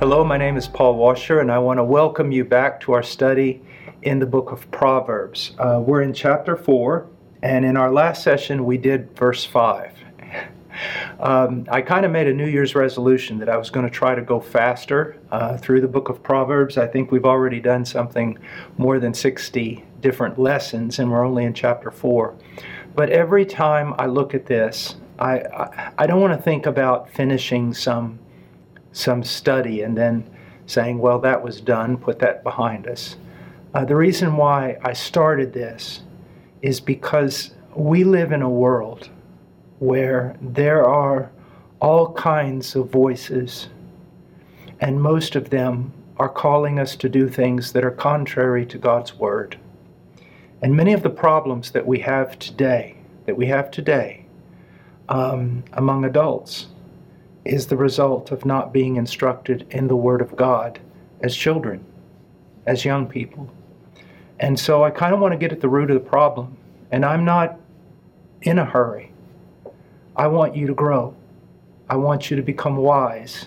Hello, my name is Paul Washer, and I want to welcome you back to our study in the book of Proverbs. Uh, we're in chapter 4, and in our last session, we did verse 5. Um, I kind of made a New Year's resolution that I was going to try to go faster uh, through the book of Proverbs. I think we've already done something more than 60 different lessons, and we're only in chapter 4. But every time I look at this, I, I, I don't want to think about finishing some some study and then saying, well, that was done, put that behind us. Uh, the reason why I started this is because we live in a world where there are all kinds of voices, and most of them are calling us to do things that are contrary to God's Word. And many of the problems that we have today, that we have today um, among adults, is the result of not being instructed in the Word of God as children, as young people. And so I kind of want to get at the root of the problem. And I'm not in a hurry. I want you to grow. I want you to become wise.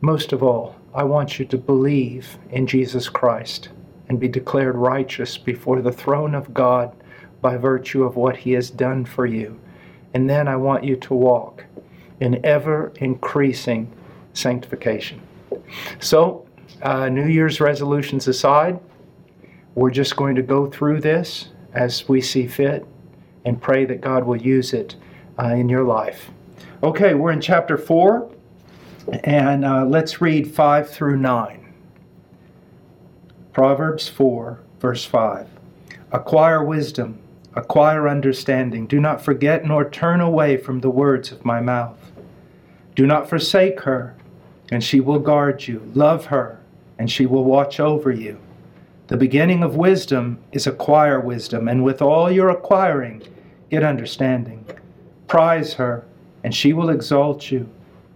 Most of all, I want you to believe in Jesus Christ and be declared righteous before the throne of God by virtue of what He has done for you. And then I want you to walk in ever increasing sanctification. So, uh, New Year's resolutions aside, we're just going to go through this as we see fit and pray that God will use it uh, in your life. Okay, we're in chapter 4, and uh, let's read 5 through 9. Proverbs 4, verse 5. Acquire wisdom, acquire understanding. Do not forget nor turn away from the words of my mouth. Do not forsake her, and she will guard you. Love her, and she will watch over you. The beginning of wisdom is acquire wisdom, and with all your acquiring, get understanding. Prize her, and she will exalt you.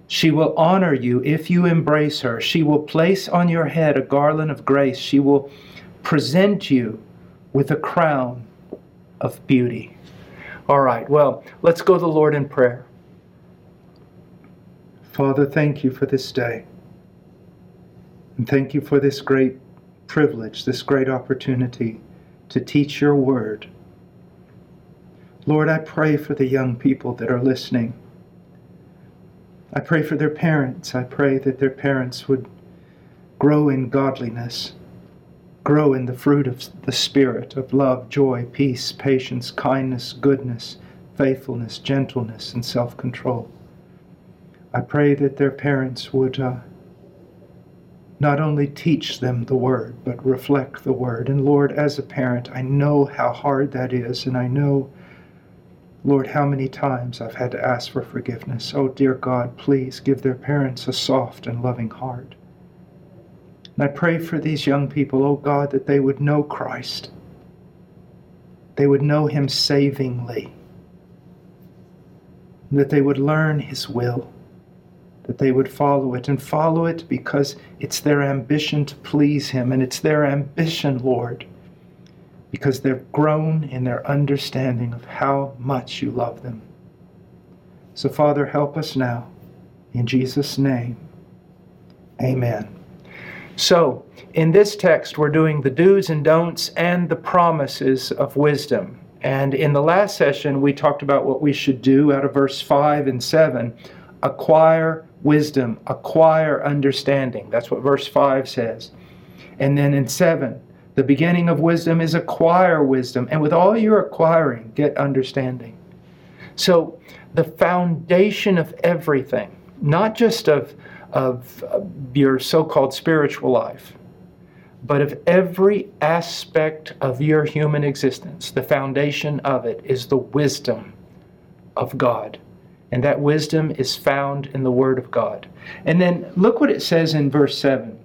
She will honor you if you embrace her. She will place on your head a garland of grace. She will present you with a crown of beauty. All right, well, let's go to the Lord in prayer. Father, thank you for this day. And thank you for this great privilege, this great opportunity to teach your word. Lord, I pray for the young people that are listening. I pray for their parents. I pray that their parents would grow in godliness, grow in the fruit of the Spirit of love, joy, peace, patience, kindness, goodness, faithfulness, gentleness, and self control. I pray that their parents would uh, not only teach them the word, but reflect the word. And Lord, as a parent, I know how hard that is, and I know, Lord, how many times I've had to ask for forgiveness. Oh, dear God, please give their parents a soft and loving heart. And I pray for these young people, oh God, that they would know Christ. They would know Him savingly. That they would learn His will that they would follow it and follow it because it's their ambition to please Him and it's their ambition, Lord, because they've grown in their understanding of how much you love them. So, Father, help us now. In Jesus' name, amen. So, in this text, we're doing the do's and don'ts and the promises of wisdom. And in the last session, we talked about what we should do out of verse 5 and 7 acquire wisdom, acquire understanding. That's what verse 5 says. And then in 7, the beginning of wisdom is acquire wisdom, and with all your acquiring, get understanding. So, the foundation of everything, not just of, of your so called spiritual life, but of every aspect of your human existence, the foundation of it is the wisdom of God. And that wisdom is found in the Word of God. And then look what it says in verse 7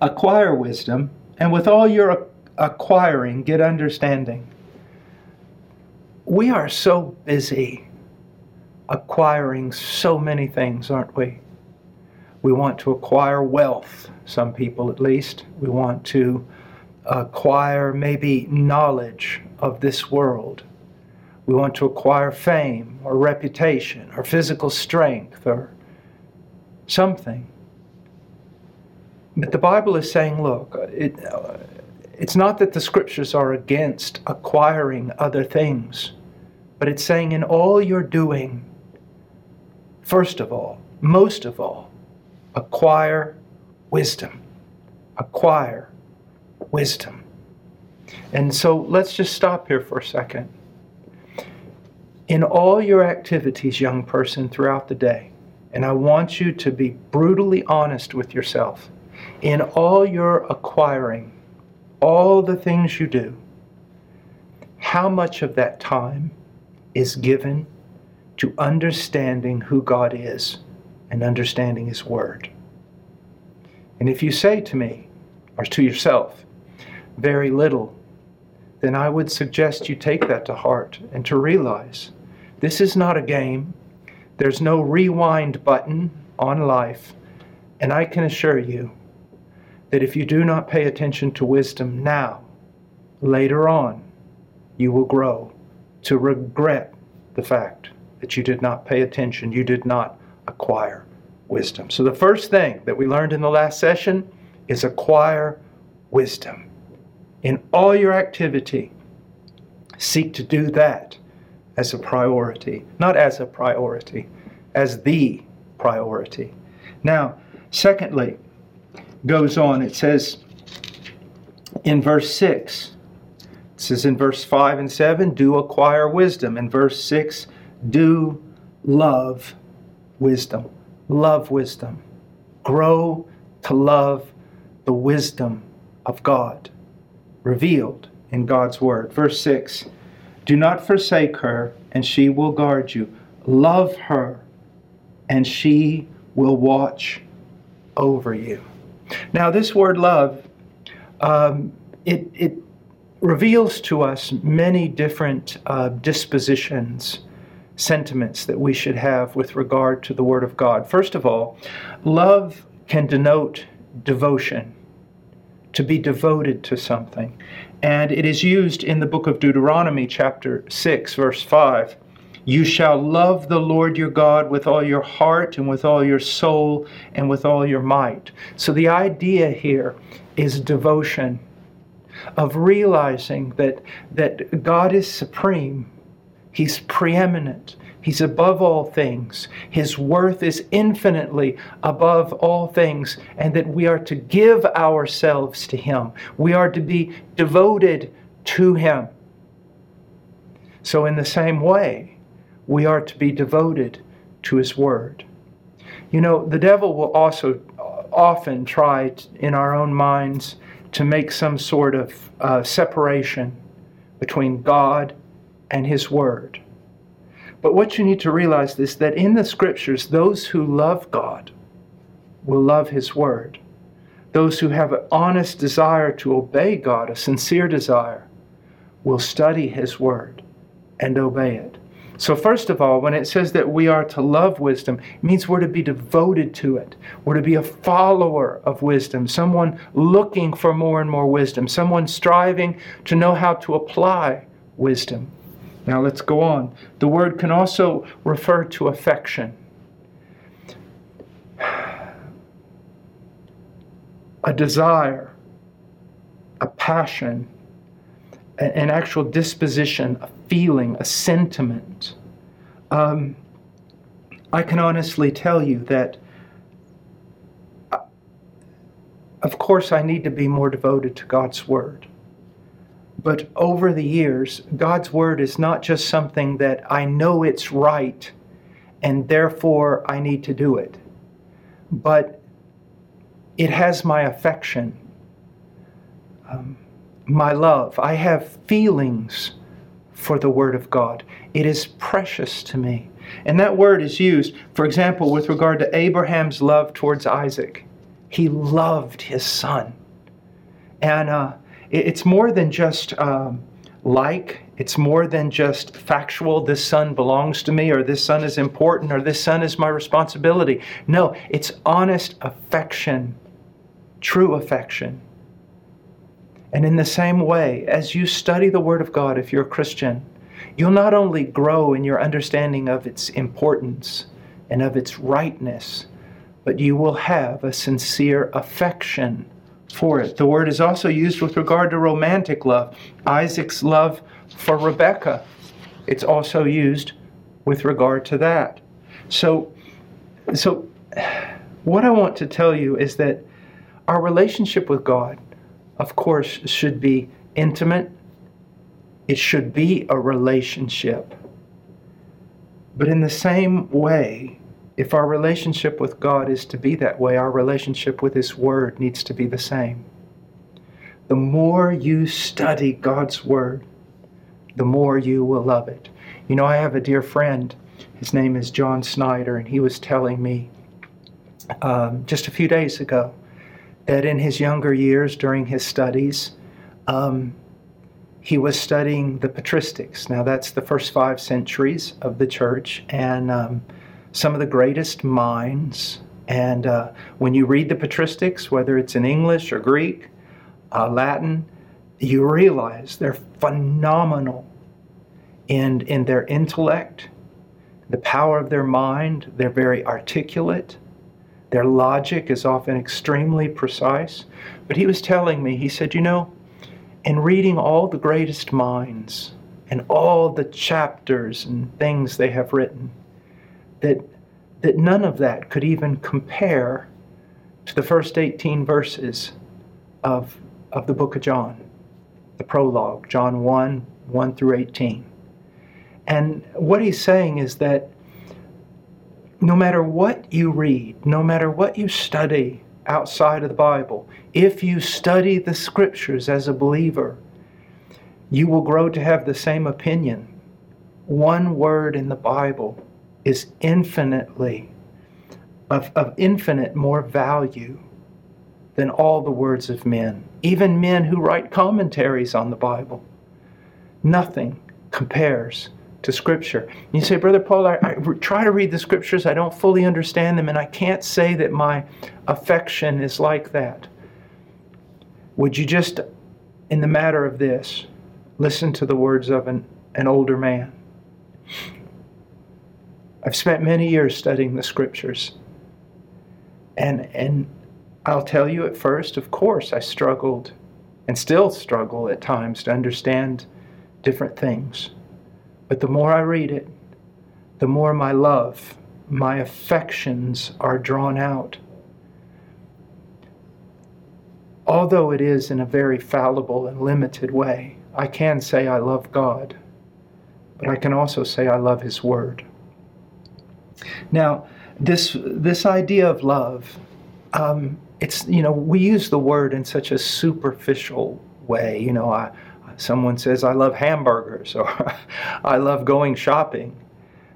Acquire wisdom, and with all your acquiring, get understanding. We are so busy acquiring so many things, aren't we? We want to acquire wealth, some people at least. We want to acquire maybe knowledge of this world. We want to acquire fame or reputation or physical strength or something. But the Bible is saying, look, it, uh, it's not that the scriptures are against acquiring other things, but it's saying in all you're doing, first of all, most of all, acquire wisdom. Acquire wisdom. And so let's just stop here for a second. In all your activities, young person, throughout the day, and I want you to be brutally honest with yourself. In all your acquiring, all the things you do, how much of that time is given to understanding who God is and understanding His Word? And if you say to me, or to yourself, very little, then I would suggest you take that to heart and to realize this is not a game. There's no rewind button on life. And I can assure you that if you do not pay attention to wisdom now, later on, you will grow to regret the fact that you did not pay attention, you did not acquire wisdom. So, the first thing that we learned in the last session is acquire wisdom. In all your activity, seek to do that as a priority, not as a priority, as the priority. Now, secondly, goes on, it says in verse 6, it says in verse 5 and 7, do acquire wisdom. In verse 6, do love wisdom. Love wisdom. Grow to love the wisdom of God revealed in God's Word. Verse 6 Do not forsake her, and she will guard you. Love her, and she will watch over you. Now, this word love, um, it, it reveals to us many different uh, dispositions, sentiments that we should have with regard to the Word of God. First of all, love can denote devotion to be devoted to something. And it is used in the book of Deuteronomy, chapter 6, verse 5. You shall love the Lord your God with all your heart and with all your soul and with all your might. So the idea here is devotion, of realizing that, that God is supreme, He's preeminent, He's above all things. His worth is infinitely above all things, and that we are to give ourselves to Him. We are to be devoted to Him. So, in the same way, we are to be devoted to His Word. You know, the devil will also often try in our own minds to make some sort of uh, separation between God and His Word. But what you need to realize is that in the scriptures, those who love God will love His Word. Those who have an honest desire to obey God, a sincere desire, will study His Word and obey it. So, first of all, when it says that we are to love wisdom, it means we're to be devoted to it. We're to be a follower of wisdom, someone looking for more and more wisdom, someone striving to know how to apply wisdom. Now let's go on. The word can also refer to affection. A desire, a passion, an actual disposition, a feeling, a sentiment. Um, I can honestly tell you that, uh, of course, I need to be more devoted to God's Word. But over the years, God's Word is not just something that I know it's right and therefore I need to do it, but it has my affection, um, my love. I have feelings for the Word of God. It is precious to me. And that word is used, for example, with regard to Abraham's love towards Isaac. He loved his son. And uh, it's more than just um, like, it's more than just factual, this son belongs to me, or this son is important, or this son is my responsibility. No, it's honest affection, true affection. And in the same way, as you study the Word of God, if you're a Christian, you'll not only grow in your understanding of its importance and of its rightness, but you will have a sincere affection for it. The word is also used with regard to romantic love. Isaac's love for Rebekah, it's also used with regard to that. So, so what I want to tell you is that our relationship with God, of course, should be intimate. It should be a relationship. But in the same way, if our relationship with God is to be that way, our relationship with His Word needs to be the same. The more you study God's Word, the more you will love it. You know, I have a dear friend. His name is John Snyder, and he was telling me um, just a few days ago that in his younger years, during his studies, um, he was studying the patristics. Now, that's the first five centuries of the church, and um, some of the greatest minds. And uh, when you read the patristics, whether it's in English or Greek, uh, Latin, you realize they're phenomenal in, in their intellect, the power of their mind. They're very articulate. Their logic is often extremely precise. But he was telling me, he said, you know, in reading all the greatest minds and all the chapters and things they have written, that, that none of that could even compare to the first 18 verses of, of the book of John, the prologue, John 1 1 through 18. And what he's saying is that no matter what you read, no matter what you study outside of the Bible, if you study the scriptures as a believer, you will grow to have the same opinion. One word in the Bible is infinitely, of, of infinite more value than all the words of men, even men who write commentaries on the Bible. Nothing compares to Scripture. You say, Brother Paul, I, I, try to read the Scriptures, I don't fully understand them, and I can't say that my affection is like that. Would you just, in the matter of this, listen to the words of an, an older man? I've spent many years studying the scriptures. And, and I'll tell you at first, of course, I struggled and still struggle at times to understand different things. But the more I read it, the more my love, my affections are drawn out. Although it is in a very fallible and limited way, I can say I love God, but I can also say I love His Word. Now, this this idea of love, um, it's you know we use the word in such a superficial way. You know, I, someone says I love hamburgers or I love going shopping,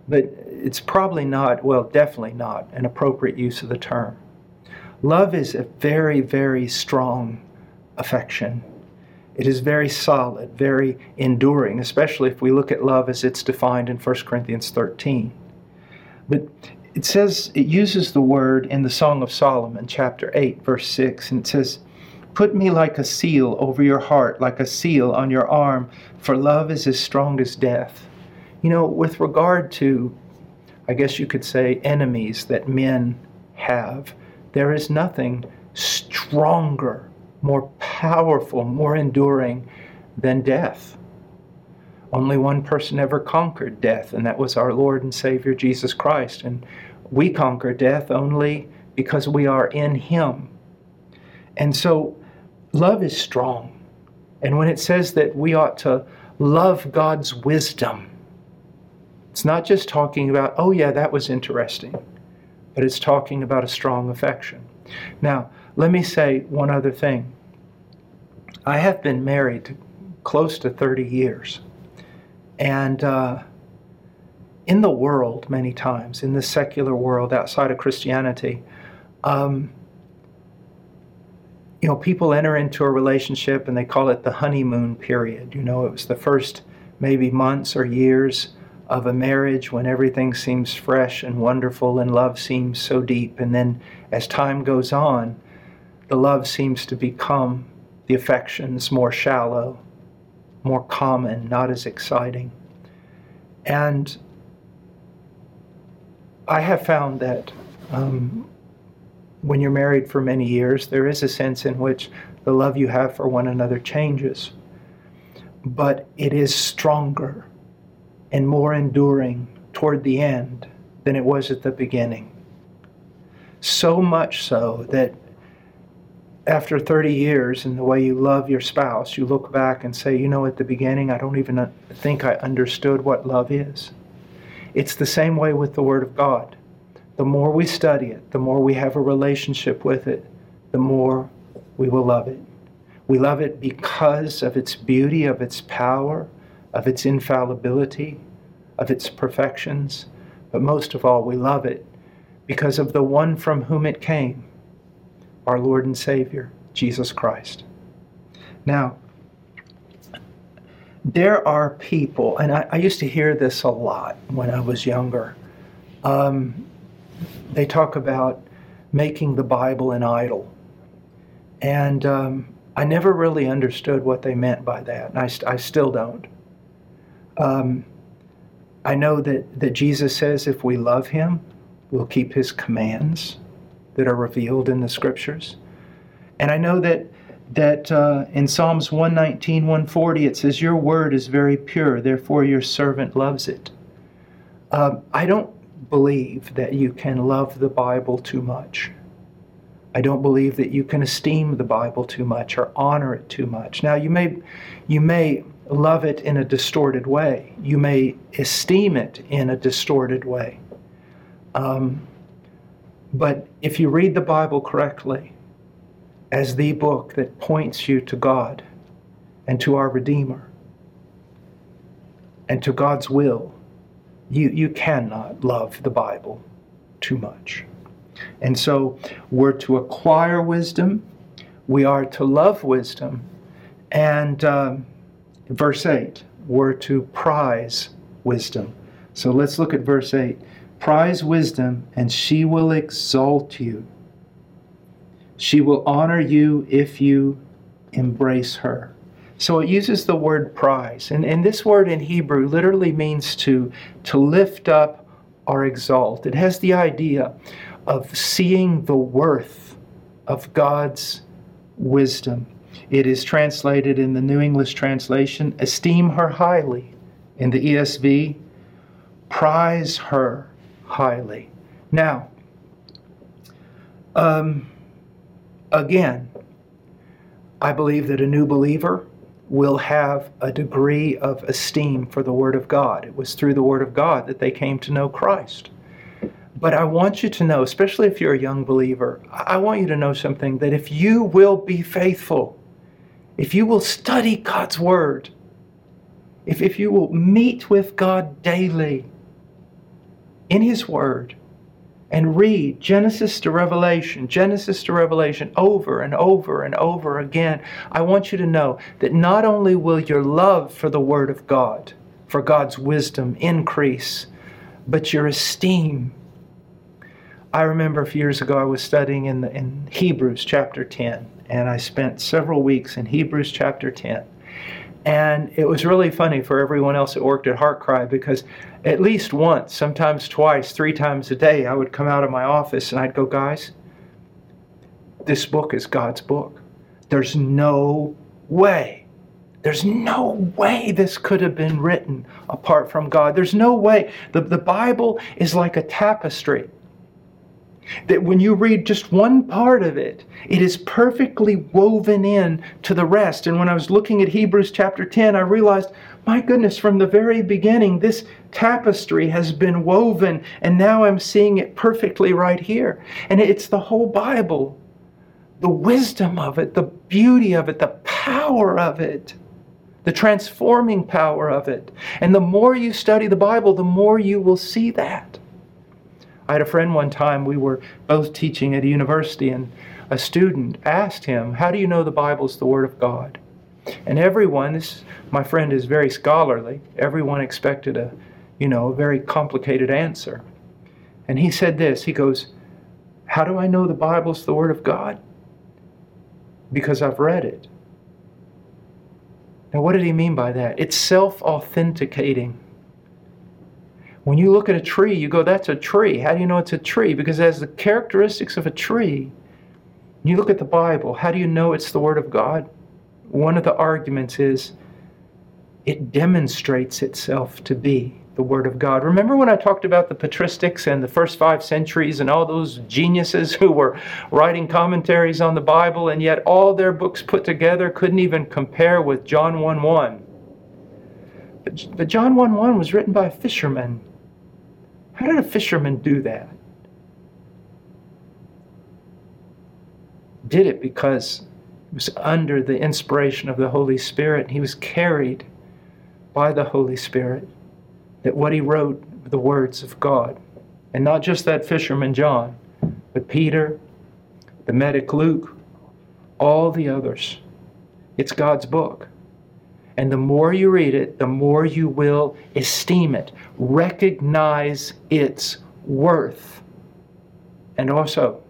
but it's probably not well, definitely not an appropriate use of the term. Love is a very very strong affection. It is very solid, very enduring, especially if we look at love as it's defined in 1 Corinthians 13. But it says, it uses the word in the Song of Solomon, chapter 8, verse 6, and it says, Put me like a seal over your heart, like a seal on your arm, for love is as strong as death. You know, with regard to, I guess you could say, enemies that men have, there is nothing stronger, more powerful, more enduring than death. Only one person ever conquered death, and that was our Lord and Savior Jesus Christ. And we conquer death only because we are in Him. And so, love is strong. And when it says that we ought to love God's wisdom, it's not just talking about, oh, yeah, that was interesting, but it's talking about a strong affection. Now, let me say one other thing. I have been married close to 30 years. And uh, in the world, many times, in the secular world outside of Christianity, um, you know, people enter into a relationship and they call it the honeymoon period. You know, it was the first maybe months or years of a marriage when everything seems fresh and wonderful and love seems so deep. And then as time goes on, the love seems to become the affections more shallow, more common, not as exciting. And I have found that um, when you're married for many years, there is a sense in which the love you have for one another changes. But it is stronger and more enduring toward the end than it was at the beginning. So much so that after 30 years in the way you love your spouse, you look back and say, you know, at the beginning, I don't even uh, think I understood what love is. It's the same way with the Word of God the more we study it, the more we have a relationship with it, the more we will love it. We love it because of its beauty, of its power, of its infallibility, of its perfections. But most of all, we love it because of the one from whom it came, our Lord and Savior, Jesus Christ. Now, there are people, and I, I used to hear this a lot when I was younger. Um, they talk about making the Bible an idol. And um, I never really understood what they meant by that, and I, st- I still don't. Um, I know that, that Jesus says if we love him, we'll keep his commands that are revealed in the scriptures. And I know that that uh, in Psalms 119, 140, it says, Your word is very pure, therefore your servant loves it. Uh, I don't believe that you can love the Bible too much. I don't believe that you can esteem the Bible too much or honor it too much. Now you may you may love it in a distorted way. You may esteem it in a distorted way. Um, but if you read the Bible correctly, as the book that points you to God and to our Redeemer and to God's will, you, you cannot love the Bible too much. And so we're to acquire wisdom, we are to love wisdom, and um, verse 8, we're to prize wisdom. So let's look at verse 8. Prize wisdom, and she will exalt you. She will honor you if you embrace her. So it uses the word prize. And, and this word in Hebrew literally means to, to lift up or exalt. It has the idea of seeing the worth of God's wisdom. It is translated in the New English translation, esteem her highly. In the ESV, prize her highly. Now, um, again, I believe that a new believer will have a degree of esteem for the Word of God. It was through the Word of God that they came to know Christ. But I want you to know, especially if you're a young believer, I want you to know something that if you will be faithful, if you will study God's Word, if, if you will meet with God daily in His Word, and read Genesis to Revelation, Genesis to Revelation over and over and over again, I want you to know that not only will your love for the Word of God, for God's wisdom increase, but your esteem. I remember a few years ago I was studying in, the, in Hebrews chapter 10, and I spent several weeks in Hebrews chapter 10. And it was really funny for everyone else that worked at HeartCry because at least once, sometimes twice, three times a day, I would come out of my office and I'd go, guys, this book is God's book. There's no way. There's no way this could have been written apart from God. There's no way. The, the Bible is like a tapestry. That when you read just one part of it, it is perfectly woven in to the rest. And when I was looking at Hebrews chapter 10, I realized, my goodness, from the very beginning, this tapestry has been woven, and now I'm seeing it perfectly right here. And it's the whole Bible the wisdom of it, the beauty of it, the power of it. the transforming power of it. And the more you study the Bible, the more you will see that. I had a friend one time, we were both teaching at a university, and a student asked him, How do you know the Bible is the Word of God? And everyone, this my friend is very scholarly, everyone expected a, you know, a very complicated answer. And he said this, he goes, How do I know the Bible's the Word of God? Because I've read it. Now, what did he mean by that? It's self authenticating. When you look at a tree, you go, that's a tree. How do you know it's a tree? Because it has the characteristics of a tree. You look at the Bible, how do you know it's the Word of God? One of the arguments is it demonstrates itself to be the Word of God. Remember when I talked about the patristics and the first five centuries and all those geniuses who were writing commentaries on the Bible, and yet all their books put together couldn't even compare with John 1 1. But, John 1 1 was written by a fisherman. How did a fisherman do that? Did it because he was under the inspiration of the Holy Spirit. He was carried by the Holy Spirit that what he wrote were the words of God. And not just that fisherman John, but Peter, the medic Luke, all the others. It's God's book. And the more you read it, the more you will esteem it, recognize its worth. And also,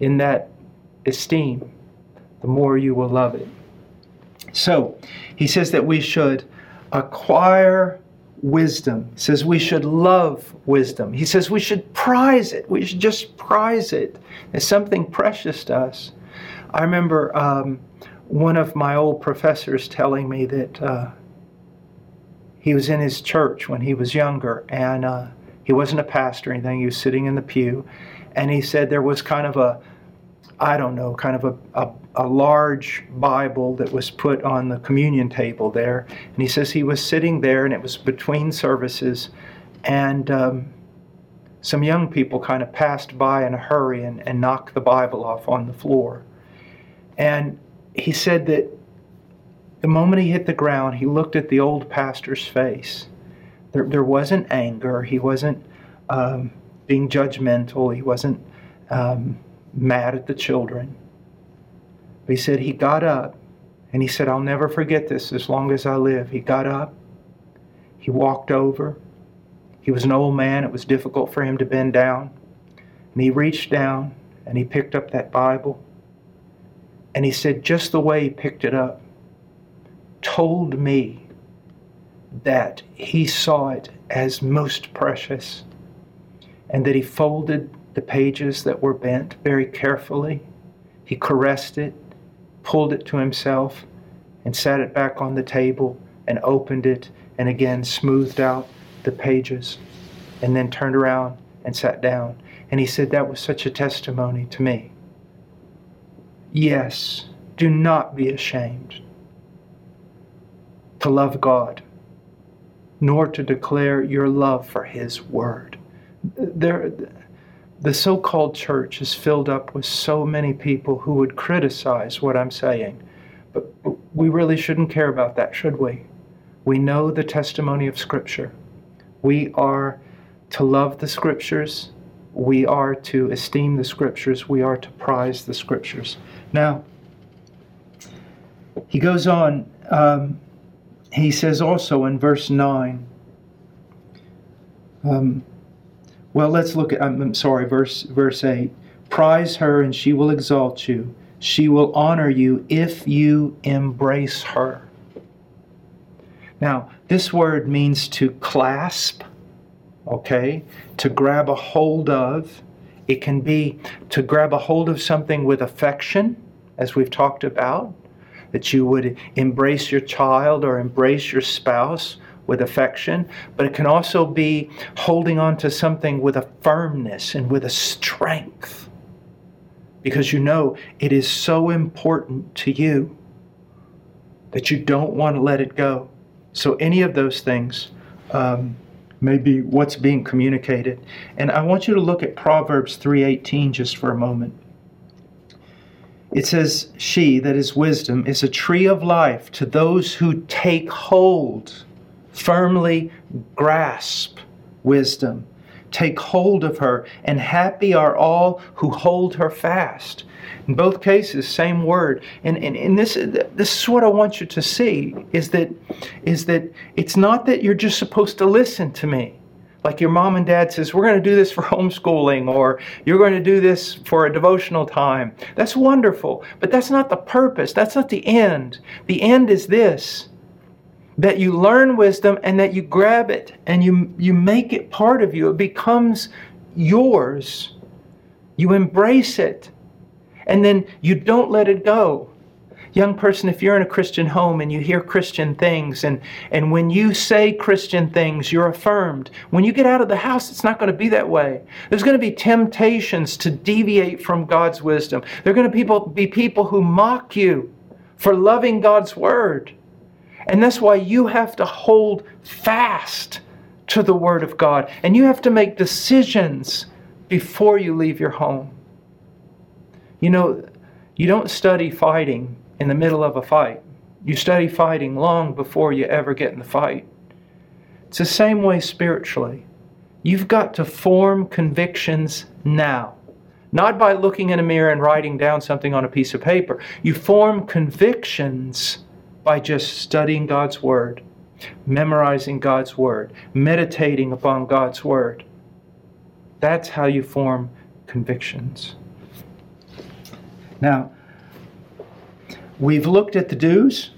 in that esteem, the more you will love it. So, he says that we should acquire wisdom. He says we should love wisdom. He says we should prize it. We should just prize it as something precious to us. I remember um, one of my old professors telling me that uh, he was in his church when he was younger, and uh, he wasn't a pastor or anything. He was sitting in the pew, and he said there was kind of a I don't know, kind of a, a, a, large Bible that was put on the communion table there. And he says he was sitting there, and it was between services, and um, some young people kind of passed by in a hurry and, and knocked the Bible off on the floor. And he said that the moment he hit the ground, he looked at the old pastor's face. There, there wasn't anger, he wasn't um, being judgmental, he wasn't. Um, mad at the children. But he said he got up and he said, I'll never forget this as long as I live. He got up, he walked over. He was an old man, it was difficult for him to bend down. And he reached down and he picked up that Bible. And he said, just the way he picked it up, told me that he saw it as most precious and that he folded the pages that were bent very carefully. He caressed it, pulled it to himself, and sat it back on the table and opened it and again smoothed out the pages and then turned around and sat down. And he said, That was such a testimony to me. Yes, do not be ashamed to love God, nor to declare your love for His Word. There, the so called church is filled up with so many people who would criticize what I'm saying. But we really shouldn't care about that, should we? We know the testimony of Scripture. We are to love the Scriptures. We are to esteem the Scriptures. We are to prize the Scriptures. Now, he goes on, um, he says also in verse 9, um, well, let's look at, I'm, sorry, verse, verse 8. Prize her and she will exalt you. She will honor you if you embrace her. Now, this word means to clasp, okay, to grab a hold of. It can be to grab a hold of something with affection, as we've talked about, that you would embrace your child or embrace your spouse with affection, but it can also be holding on to something with a firmness and with a strength because you know it is so important to you that you don't want to let it go. So, any of those things um, may be what's being communicated. And I want you to look at Proverbs 3:18 just for a moment. It says, She, that is wisdom, is a tree of life to those who take hold, firmly grasp wisdom. Take hold of her, and happy are all who hold her fast. In both cases, same word. And, and, and this, this is what I want you to see is that, is that it's not that you're just supposed to listen to me like your mom and dad says, we're going to do this for homeschooling or you're going to do this for a devotional time. That's wonderful, but that's not the purpose. That's not the end. The end is this that you learn wisdom and that you grab it and you, you make it part of you. It becomes yours. You embrace it and then you don't let it go. Young person, if you're in a Christian home and you hear Christian things, and, and when you say Christian things, you're affirmed. When you get out of the house, it's not going to be that way. There's going to be temptations to deviate from God's wisdom. There are going to people, be people who mock you for loving God's word. And that's why you have to hold fast to the Word of God. And you have to make decisions before you leave your home. You know, you don't study fighting in the middle of a fight. You study fighting long before you ever get in the fight. It's the same way spiritually. You've got to form convictions now. Not by looking in a mirror and writing down something on a piece of paper. You form convictions by just studying God's Word, memorizing God's Word, meditating upon God's Word. That's how you form convictions. Now, We've looked at the do's,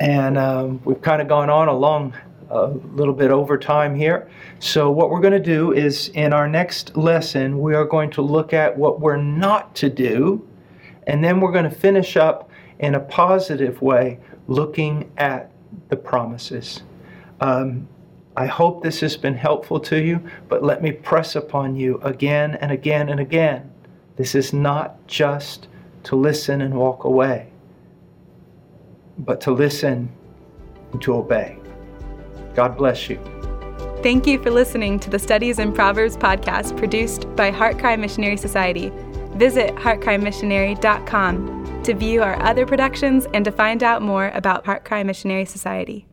and um, we've kind of gone on a long, a little bit over time here. So, what we're going to do is in our next lesson, we are going to look at what we're not to do, and then we're going to finish up in a positive way looking at the promises. Um, I hope this has been helpful to you, but let me press upon you again and again and again. This is not just to listen and walk away but to listen and to obey. God bless you. Thank you for listening to the Studies in Proverbs podcast produced by HeartCry Missionary Society. Visit heartcrymissionary.com to view our other productions and to find out more about HeartCry Missionary Society.